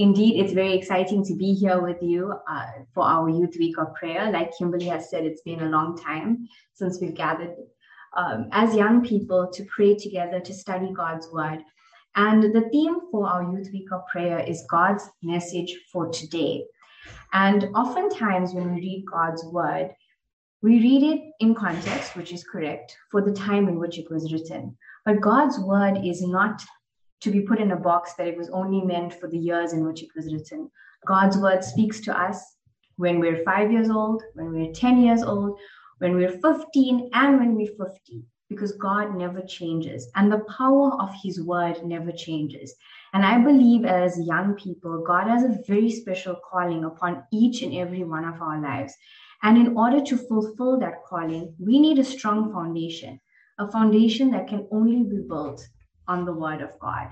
Indeed, it's very exciting to be here with you uh, for our Youth Week of Prayer. Like Kimberly has said, it's been a long time since we've gathered um, as young people to pray together, to study God's Word. And the theme for our Youth Week of Prayer is God's message for today. And oftentimes, when we read God's Word, we read it in context, which is correct, for the time in which it was written. But God's Word is not to be put in a box that it was only meant for the years in which it was written. God's word speaks to us when we're five years old, when we're 10 years old, when we're 15, and when we're 50, because God never changes and the power of his word never changes. And I believe as young people, God has a very special calling upon each and every one of our lives. And in order to fulfill that calling, we need a strong foundation, a foundation that can only be built on the Word of God.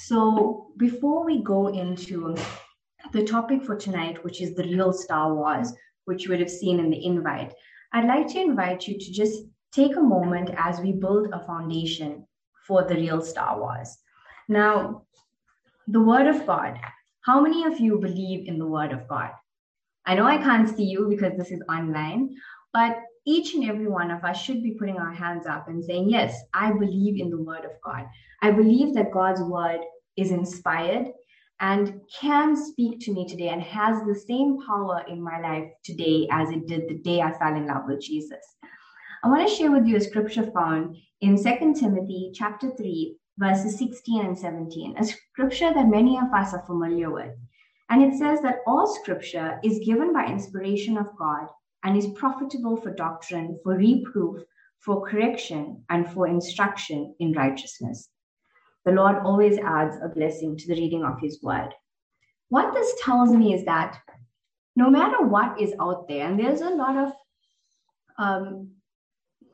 So before we go into the topic for tonight, which is the real Star Wars, which you would have seen in the invite, I'd like to invite you to just take a moment as we build a foundation for the real Star Wars. Now, the Word of God. How many of you believe in the Word of God? I know I can't see you because this is online, but each and every one of us should be putting our hands up and saying, Yes, I believe in the word of God. I believe that God's word is inspired and can speak to me today and has the same power in my life today as it did the day I fell in love with Jesus. I want to share with you a scripture found in 2 Timothy chapter 3, verses 16 and 17, a scripture that many of us are familiar with. And it says that all scripture is given by inspiration of God and is profitable for doctrine, for reproof, for correction, and for instruction in righteousness. The Lord always adds a blessing to the reading of His word. What this tells me is that no matter what is out there, and there's a lot of, um,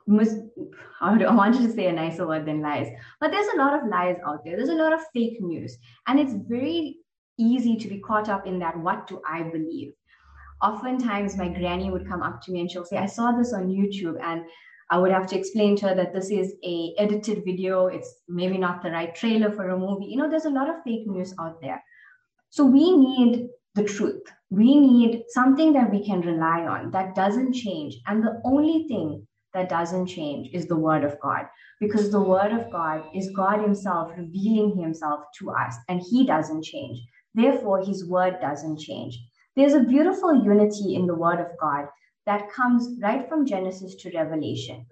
mis- I wanted to say a nicer word than lies, but there's a lot of lies out there. There's a lot of fake news, and it's very easy to be caught up in that. What do I believe? Oftentimes my granny would come up to me and she'll say, I saw this on YouTube and I would have to explain to her that this is a edited video. It's maybe not the right trailer for a movie. You know, there's a lot of fake news out there. So we need the truth. We need something that we can rely on that doesn't change. And the only thing that doesn't change is the word of God because the word of God is God himself revealing himself to us and he doesn't change. Therefore, his word doesn't change. There's a beautiful unity in the Word of God that comes right from Genesis to Revelation.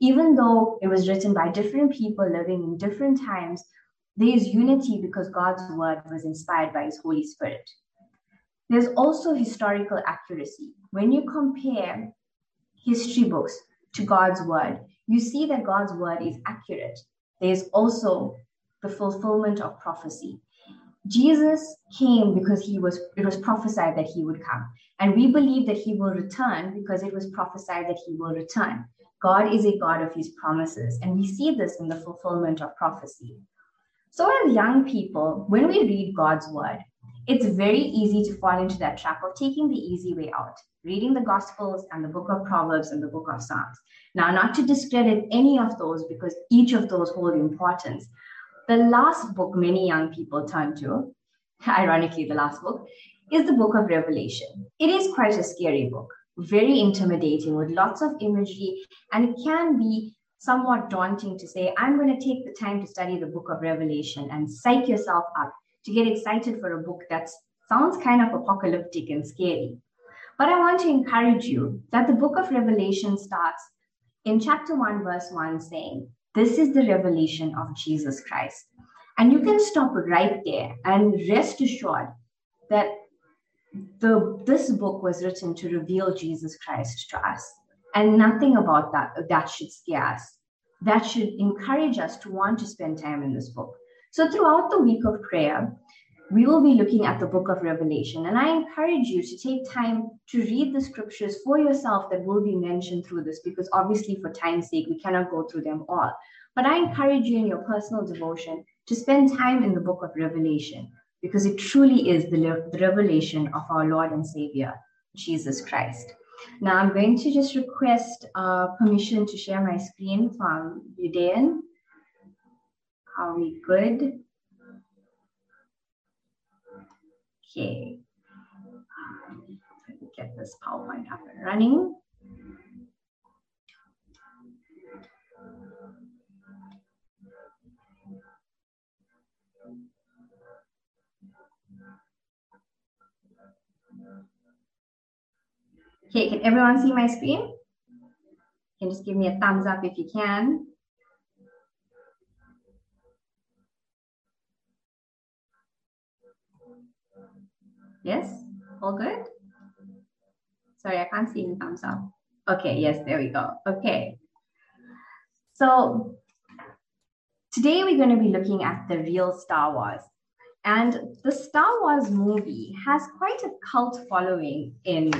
Even though it was written by different people living in different times, there is unity because God's Word was inspired by His Holy Spirit. There's also historical accuracy. When you compare history books to God's Word, you see that God's Word is accurate. There's also the fulfillment of prophecy. Jesus came because he was it was prophesied that he would come. And we believe that he will return because it was prophesied that he will return. God is a God of his promises, and we see this in the fulfillment of prophecy. So, as young people, when we read God's word, it's very easy to fall into that trap of taking the easy way out, reading the Gospels and the book of Proverbs and the book of Psalms. Now, not to discredit any of those because each of those hold importance, the last book many young people turn to, ironically, the last book, is the book of Revelation. It is quite a scary book, very intimidating with lots of imagery, and it can be somewhat daunting to say, I'm going to take the time to study the book of Revelation and psych yourself up to get excited for a book that sounds kind of apocalyptic and scary. But I want to encourage you that the book of Revelation starts in chapter 1, verse 1, saying, this is the revelation of Jesus Christ. And you can stop right there and rest assured that the, this book was written to reveal Jesus Christ to us. And nothing about that that should scare us. That should encourage us to want to spend time in this book. So throughout the week of prayer, we will be looking at the book of Revelation. And I encourage you to take time to read the scriptures for yourself that will be mentioned through this, because obviously, for time's sake, we cannot go through them all. But I encourage you in your personal devotion to spend time in the book of Revelation, because it truly is the, the revelation of our Lord and Savior, Jesus Christ. Now, I'm going to just request uh, permission to share my screen from Udayan. Are we good? Okay. Um, let me get this PowerPoint up and running. Okay, can everyone see my screen? You Can just give me a thumbs up if you can. Yes, all good? Sorry, I can't see any thumbs up. Okay, yes, there we go. Okay. So today we're going to be looking at the real Star Wars. And the Star Wars movie has quite a cult following in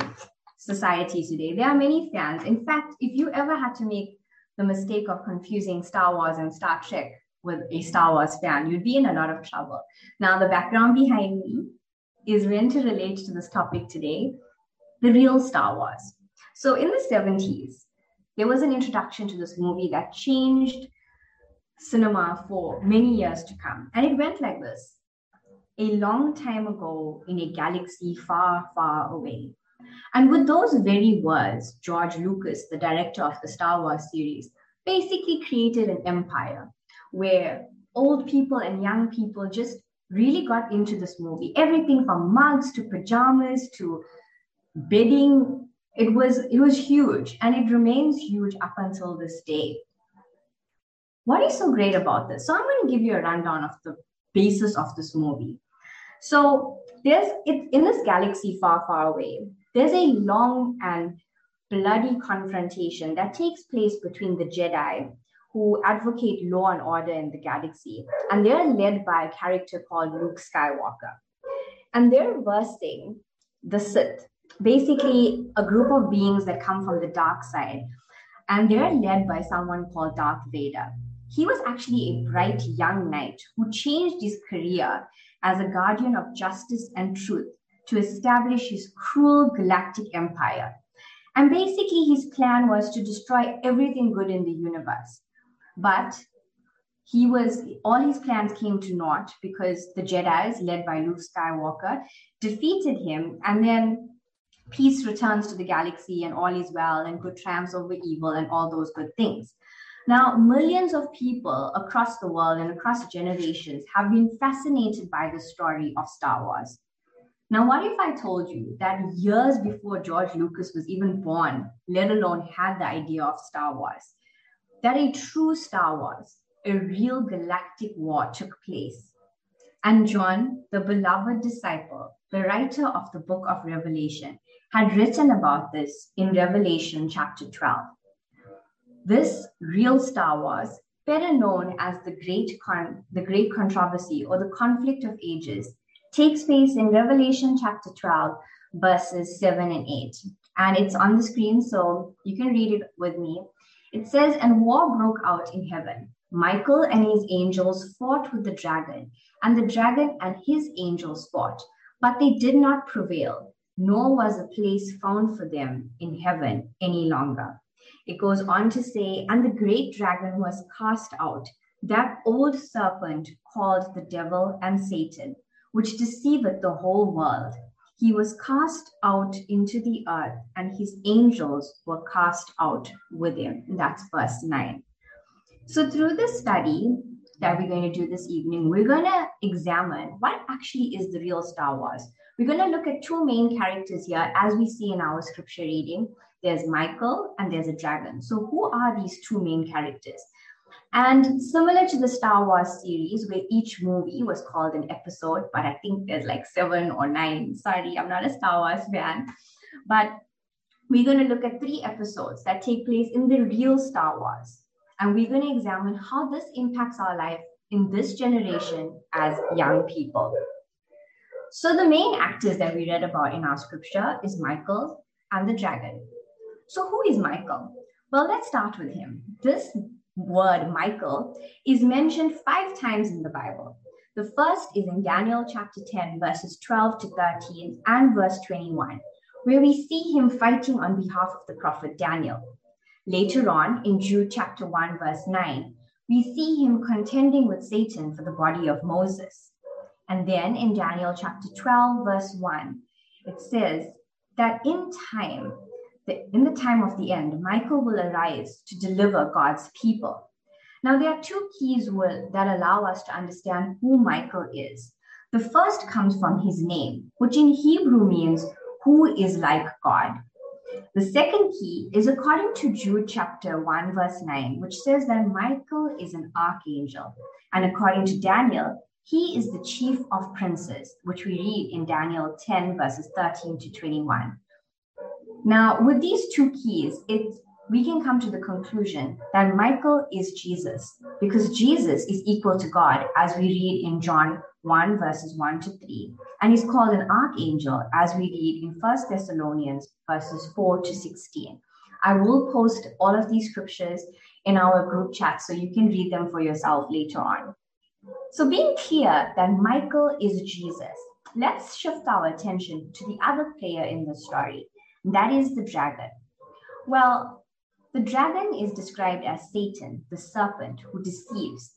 society today. There are many fans. In fact, if you ever had to make the mistake of confusing Star Wars and Star Trek with a Star Wars fan, you'd be in a lot of trouble. Now, the background behind me is meant to relate to this topic today the real Star Wars. So, in the 70s, there was an introduction to this movie that changed cinema for many years to come. And it went like this A long time ago, in a galaxy far, far away, and with those very words, George Lucas, the director of the Star Wars series, basically created an empire where old people and young people just really got into this movie. Everything from mugs to pajamas to bedding. It was it was huge and it remains huge up until this day. What is so great about this? So I'm going to give you a rundown of the basis of this movie. So there's it in this galaxy far, far away there's a long and bloody confrontation that takes place between the Jedi, who advocate law and order in the galaxy, and they're led by a character called Luke Skywalker. And they're versing the Sith, basically a group of beings that come from the dark side, and they're led by someone called Darth Vader. He was actually a bright young knight who changed his career as a guardian of justice and truth to establish his cruel galactic empire. And basically, his plan was to destroy everything good in the universe. But he was all his plans came to naught because the Jedi's, led by Luke Skywalker, defeated him, and then peace returns to the galaxy, and all is well, and good triumphs over evil, and all those good things. Now, millions of people across the world and across generations have been fascinated by the story of Star Wars. Now, what if I told you that years before George Lucas was even born, let alone had the idea of Star Wars, that a true Star Wars, a real galactic war took place? And John, the beloved disciple, the writer of the book of Revelation, had written about this in Revelation chapter 12. This real Star Wars, better known as the Great, Con- the Great Controversy or the Conflict of Ages, takes place in Revelation chapter 12, verses 7 and 8. And it's on the screen, so you can read it with me. It says, And war broke out in heaven. Michael and his angels fought with the dragon, and the dragon and his angels fought, but they did not prevail, nor was a place found for them in heaven any longer. It goes on to say, And the great dragon was cast out, that old serpent called the devil and Satan which deceiveth the whole world. He was cast out into the earth, and his angels were cast out with him. That's verse 9. So, through this study that we're going to do this evening, we're going to examine what actually is the real Star Wars. We're going to look at two main characters here, as we see in our scripture reading. There's Michael and there's a dragon. So, who are these two main characters? And similar to the Star Wars series, where each movie was called an episode, but I think there's like seven or nine. Sorry, I'm not a Star Wars fan. But we're going to look at three episodes that take place in the real Star Wars. And we're going to examine how this impacts our life in this generation as young people. So, the main actors that we read about in our scripture is Michael and the dragon. So, who is Michael? Well, let's start with him. This word Michael is mentioned five times in the Bible. The first is in Daniel chapter 10, verses 12 to 13 and verse 21, where we see him fighting on behalf of the prophet Daniel. Later on, in Jude chapter 1, verse 9, we see him contending with Satan for the body of Moses. And then in Daniel chapter 12, verse 1, it says that in time, in the time of the end, Michael will arise to deliver God's people. Now, there are two keys that allow us to understand who Michael is. The first comes from his name, which in Hebrew means who is like God. The second key is according to Jude chapter 1, verse 9, which says that Michael is an archangel. And according to Daniel, he is the chief of princes, which we read in Daniel 10, verses 13 to 21. Now, with these two keys, it, we can come to the conclusion that Michael is Jesus, because Jesus is equal to God, as we read in John 1, verses 1 to 3. And he's called an archangel, as we read in 1 Thessalonians, verses 4 to 16. I will post all of these scriptures in our group chat so you can read them for yourself later on. So, being clear that Michael is Jesus, let's shift our attention to the other player in the story, that is the dragon. Well, the dragon is described as Satan, the serpent who deceives.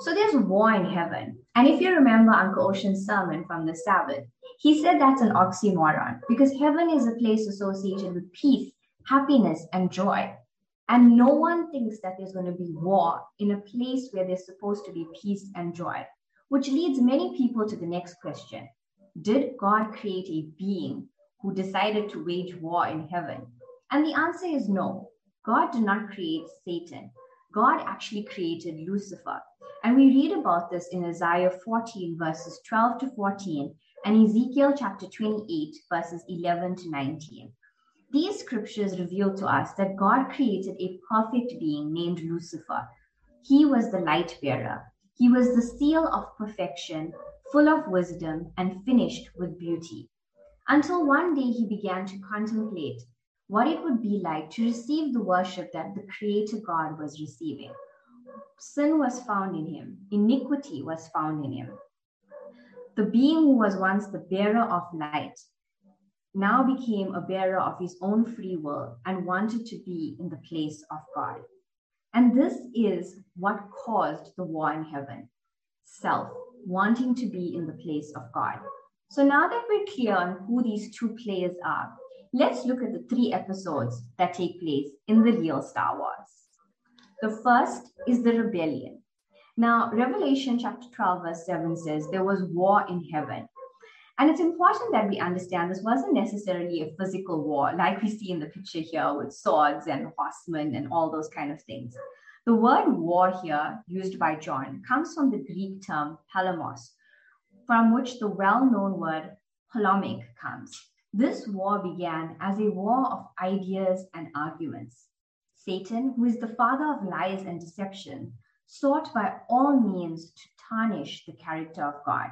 So there's war in heaven. And if you remember Uncle Ocean's sermon from the Sabbath, he said that's an oxymoron because heaven is a place associated with peace, happiness, and joy. And no one thinks that there's going to be war in a place where there's supposed to be peace and joy, which leads many people to the next question Did God create a being who decided to wage war in heaven? And the answer is no. God did not create Satan. God actually created Lucifer. And we read about this in Isaiah 14, verses 12 to 14, and Ezekiel chapter 28, verses 11 to 19. These scriptures reveal to us that God created a perfect being named Lucifer. He was the light bearer. He was the seal of perfection, full of wisdom, and finished with beauty until one day he began to contemplate what it would be like to receive the worship that the Creator God was receiving. Sin was found in him, iniquity was found in him. The being who was once the bearer of light now became a bearer of his own free will and wanted to be in the place of God. And this is what caused the war in heaven self, wanting to be in the place of God. So now that we're clear on who these two players are, let's look at the three episodes that take place in the real Star Wars. The first is the rebellion. Now, Revelation chapter 12, verse 7 says there was war in heaven. And it's important that we understand this wasn't necessarily a physical war like we see in the picture here with swords and horsemen and all those kind of things. The word war here, used by John, comes from the Greek term polemos, from which the well-known word polemic comes. This war began as a war of ideas and arguments. Satan, who is the father of lies and deception, sought by all means to tarnish the character of God.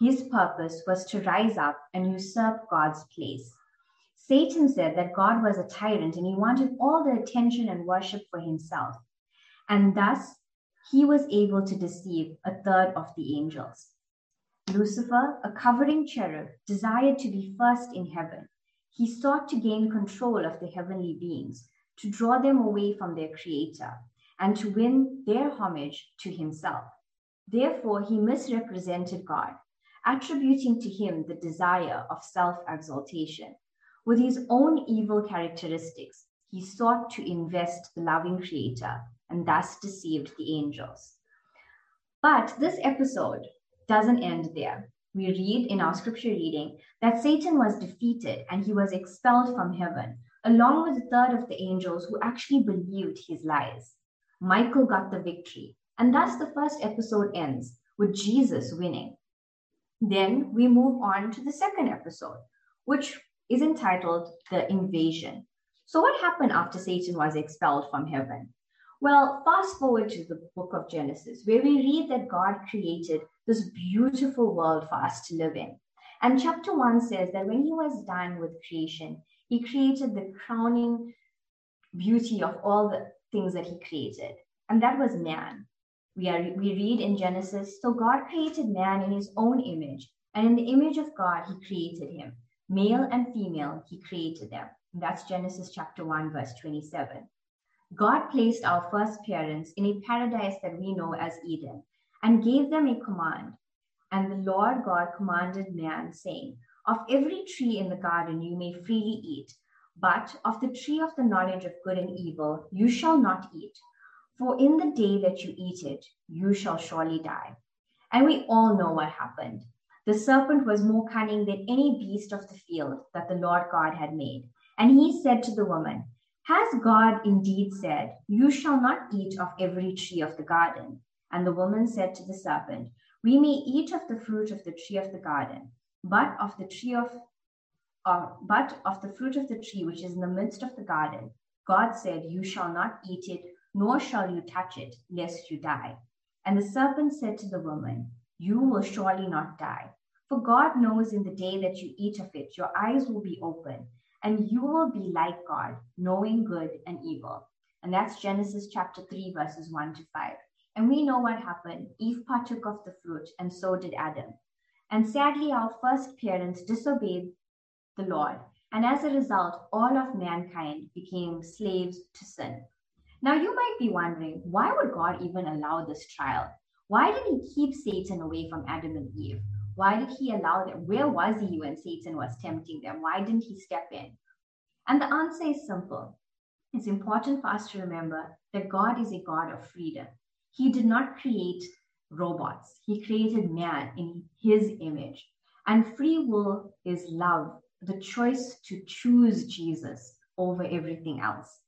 His purpose was to rise up and usurp God's place. Satan said that God was a tyrant and he wanted all the attention and worship for himself. And thus, he was able to deceive a third of the angels. Lucifer, a covering cherub, desired to be first in heaven. He sought to gain control of the heavenly beings, to draw them away from their creator, and to win their homage to himself. Therefore, he misrepresented God, attributing to him the desire of self exaltation. With his own evil characteristics, he sought to invest the loving creator and thus deceived the angels. But this episode doesn't end there. We read in our scripture reading that Satan was defeated and he was expelled from heaven, along with a third of the angels who actually believed his lies. Michael got the victory, and thus the first episode ends with Jesus winning. Then we move on to the second episode, which is entitled The Invasion. So, what happened after Satan was expelled from heaven? Well, fast forward to the book of Genesis, where we read that God created this beautiful world for us to live in. And chapter one says that when he was done with creation, he created the crowning beauty of all the things that he created. And that was man. We, are, we read in Genesis, so God created man in his own image, and in the image of God, he created him. Male and female, he created them. And that's Genesis chapter 1, verse 27. God placed our first parents in a paradise that we know as Eden and gave them a command. And the Lord God commanded man, saying, Of every tree in the garden you may freely eat, but of the tree of the knowledge of good and evil you shall not eat. For in the day that you eat it, you shall surely die. And we all know what happened. The serpent was more cunning than any beast of the field that the Lord God had made. And he said to the woman, Has God indeed said, You shall not eat of every tree of the garden? And the woman said to the serpent, we may eat of the fruit of the tree of the garden, but of the tree of uh, but of the fruit of the tree which is in the midst of the garden, God said, You shall not eat it, nor shall you touch it, lest you die. And the serpent said to the woman, You will surely not die. For God knows in the day that you eat of it, your eyes will be open, and you will be like God, knowing good and evil. And that's Genesis chapter 3, verses 1 to 5. And we know what happened. Eve partook of the fruit, and so did Adam. And sadly, our first parents disobeyed the Lord. And as a result, all of mankind became slaves to sin. Now, you might be wondering why would God even allow this trial? Why did he keep Satan away from Adam and Eve? Why did he allow them? Where was he when Satan was tempting them? Why didn't he step in? And the answer is simple. It's important for us to remember that God is a God of freedom. He did not create robots, He created man in His image. And free will is love, the choice to choose Jesus over everything else.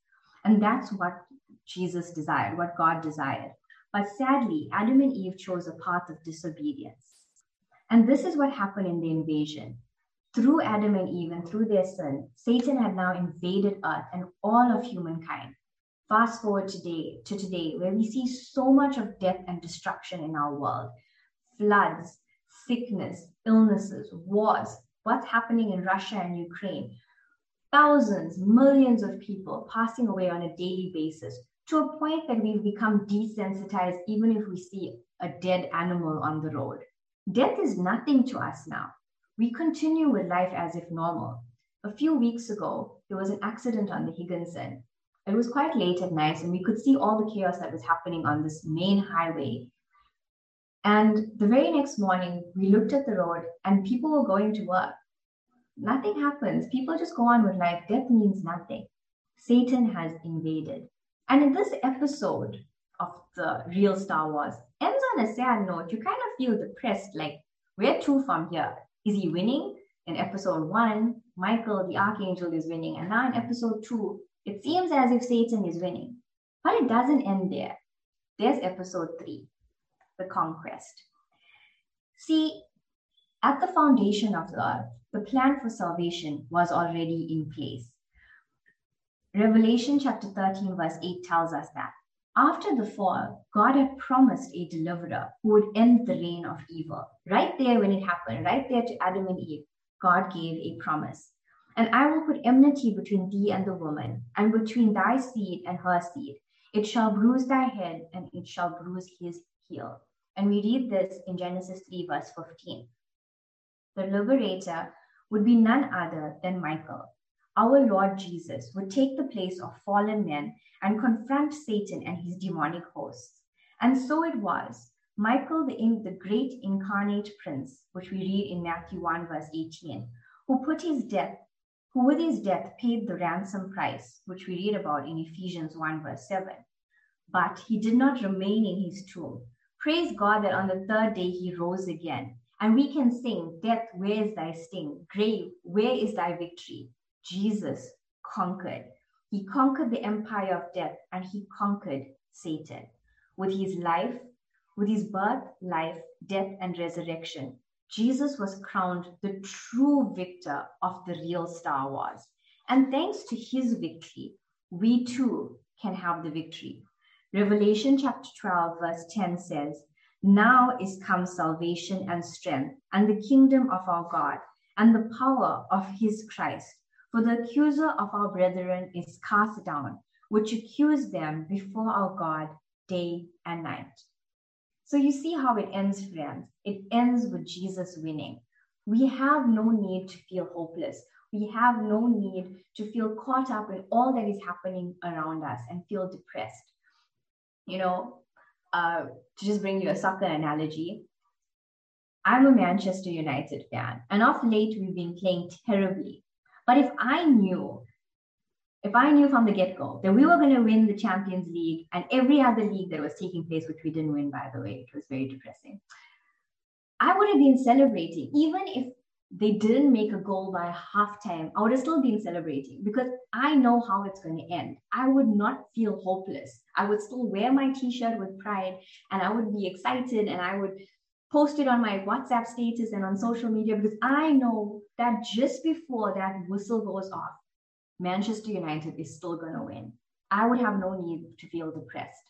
And that's what Jesus desired, what God desired. But sadly, Adam and Eve chose a path of disobedience. And this is what happened in the invasion. Through Adam and Eve and through their sin, Satan had now invaded earth and all of humankind. Fast forward today to today, where we see so much of death and destruction in our world floods, sickness, illnesses, wars, what's happening in Russia and Ukraine. Thousands, millions of people passing away on a daily basis to a point that we've become desensitized even if we see a dead animal on the road. Death is nothing to us now. We continue with life as if normal. A few weeks ago, there was an accident on the Higginson it was quite late at night, and we could see all the chaos that was happening on this main highway. And the very next morning, we looked at the road, and people were going to work. Nothing happens. People just go on with life. Death means nothing. Satan has invaded. And in this episode of the real Star Wars, ends on a sad note. You kind of feel depressed, like, where to from here? Is he winning? In episode one, Michael the Archangel is winning. And now in episode two, it seems as if Satan is winning, but it doesn't end there. There's episode three the conquest. See, at the foundation of the earth, the plan for salvation was already in place. Revelation chapter 13, verse 8 tells us that after the fall, God had promised a deliverer who would end the reign of evil. Right there, when it happened, right there to Adam and Eve, God gave a promise. And I will put enmity between thee and the woman, and between thy seed and her seed. It shall bruise thy head, and it shall bruise his heel. And we read this in Genesis 3, verse 15. The liberator would be none other than Michael. Our Lord Jesus would take the place of fallen men and confront Satan and his demonic hosts. And so it was. Michael, the, the great incarnate prince, which we read in Matthew 1, verse 18, who put his death who with his death paid the ransom price, which we read about in Ephesians 1, verse 7. But he did not remain in his tomb. Praise God that on the third day he rose again. And we can sing, Death, where is thy sting? Grave, where is thy victory? Jesus conquered. He conquered the empire of death and he conquered Satan. With his life, with his birth, life, death, and resurrection, Jesus was crowned the true victor of the real Star Wars. And thanks to his victory, we too can have the victory. Revelation chapter 12, verse 10 says, Now is come salvation and strength, and the kingdom of our God, and the power of his Christ. For the accuser of our brethren is cast down, which accused them before our God day and night. So you see how it ends, friends. It ends with Jesus winning. We have no need to feel hopeless. We have no need to feel caught up in all that is happening around us and feel depressed. You know, uh, to just bring you a soccer analogy, I'm a Manchester United fan, and of late we've been playing terribly. But if I knew, if I knew from the get go that we were going to win the Champions League and every other league that was taking place, which we didn't win, by the way, it was very depressing, I would have been celebrating, even if they didn't make a goal by halftime, I would have still been celebrating because I know how it's going to end. I would not feel hopeless. I would still wear my t shirt with pride and I would be excited and I would post it on my WhatsApp status and on social media because I know that just before that whistle goes off, Manchester United is still going to win. I would have no need to feel depressed.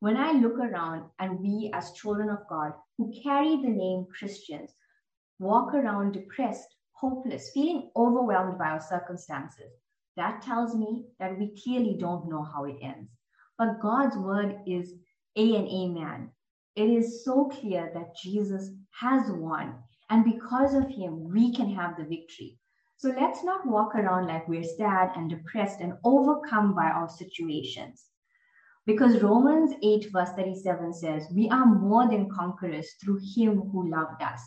When I look around and we, as children of God who carry the name Christians, walk around depressed, hopeless, feeling overwhelmed by our circumstances, that tells me that we clearly don't know how it ends. But God's word is A and amen. It is so clear that Jesus has won, and because of him, we can have the victory. So let's not walk around like we're sad and depressed and overcome by our situations. Because Romans 8, verse 37 says, We are more than conquerors through him who loved us.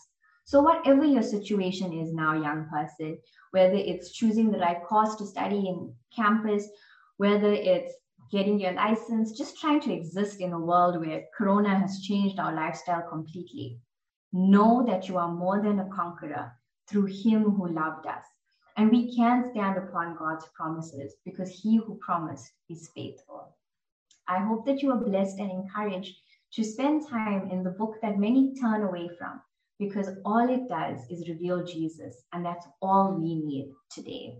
So, whatever your situation is now, young person, whether it's choosing the right course to study in campus, whether it's getting your license, just trying to exist in a world where Corona has changed our lifestyle completely, know that you are more than a conqueror through Him who loved us. And we can stand upon God's promises because He who promised is faithful. I hope that you are blessed and encouraged to spend time in the book that many turn away from because all it does is reveal Jesus, and that's all we need today.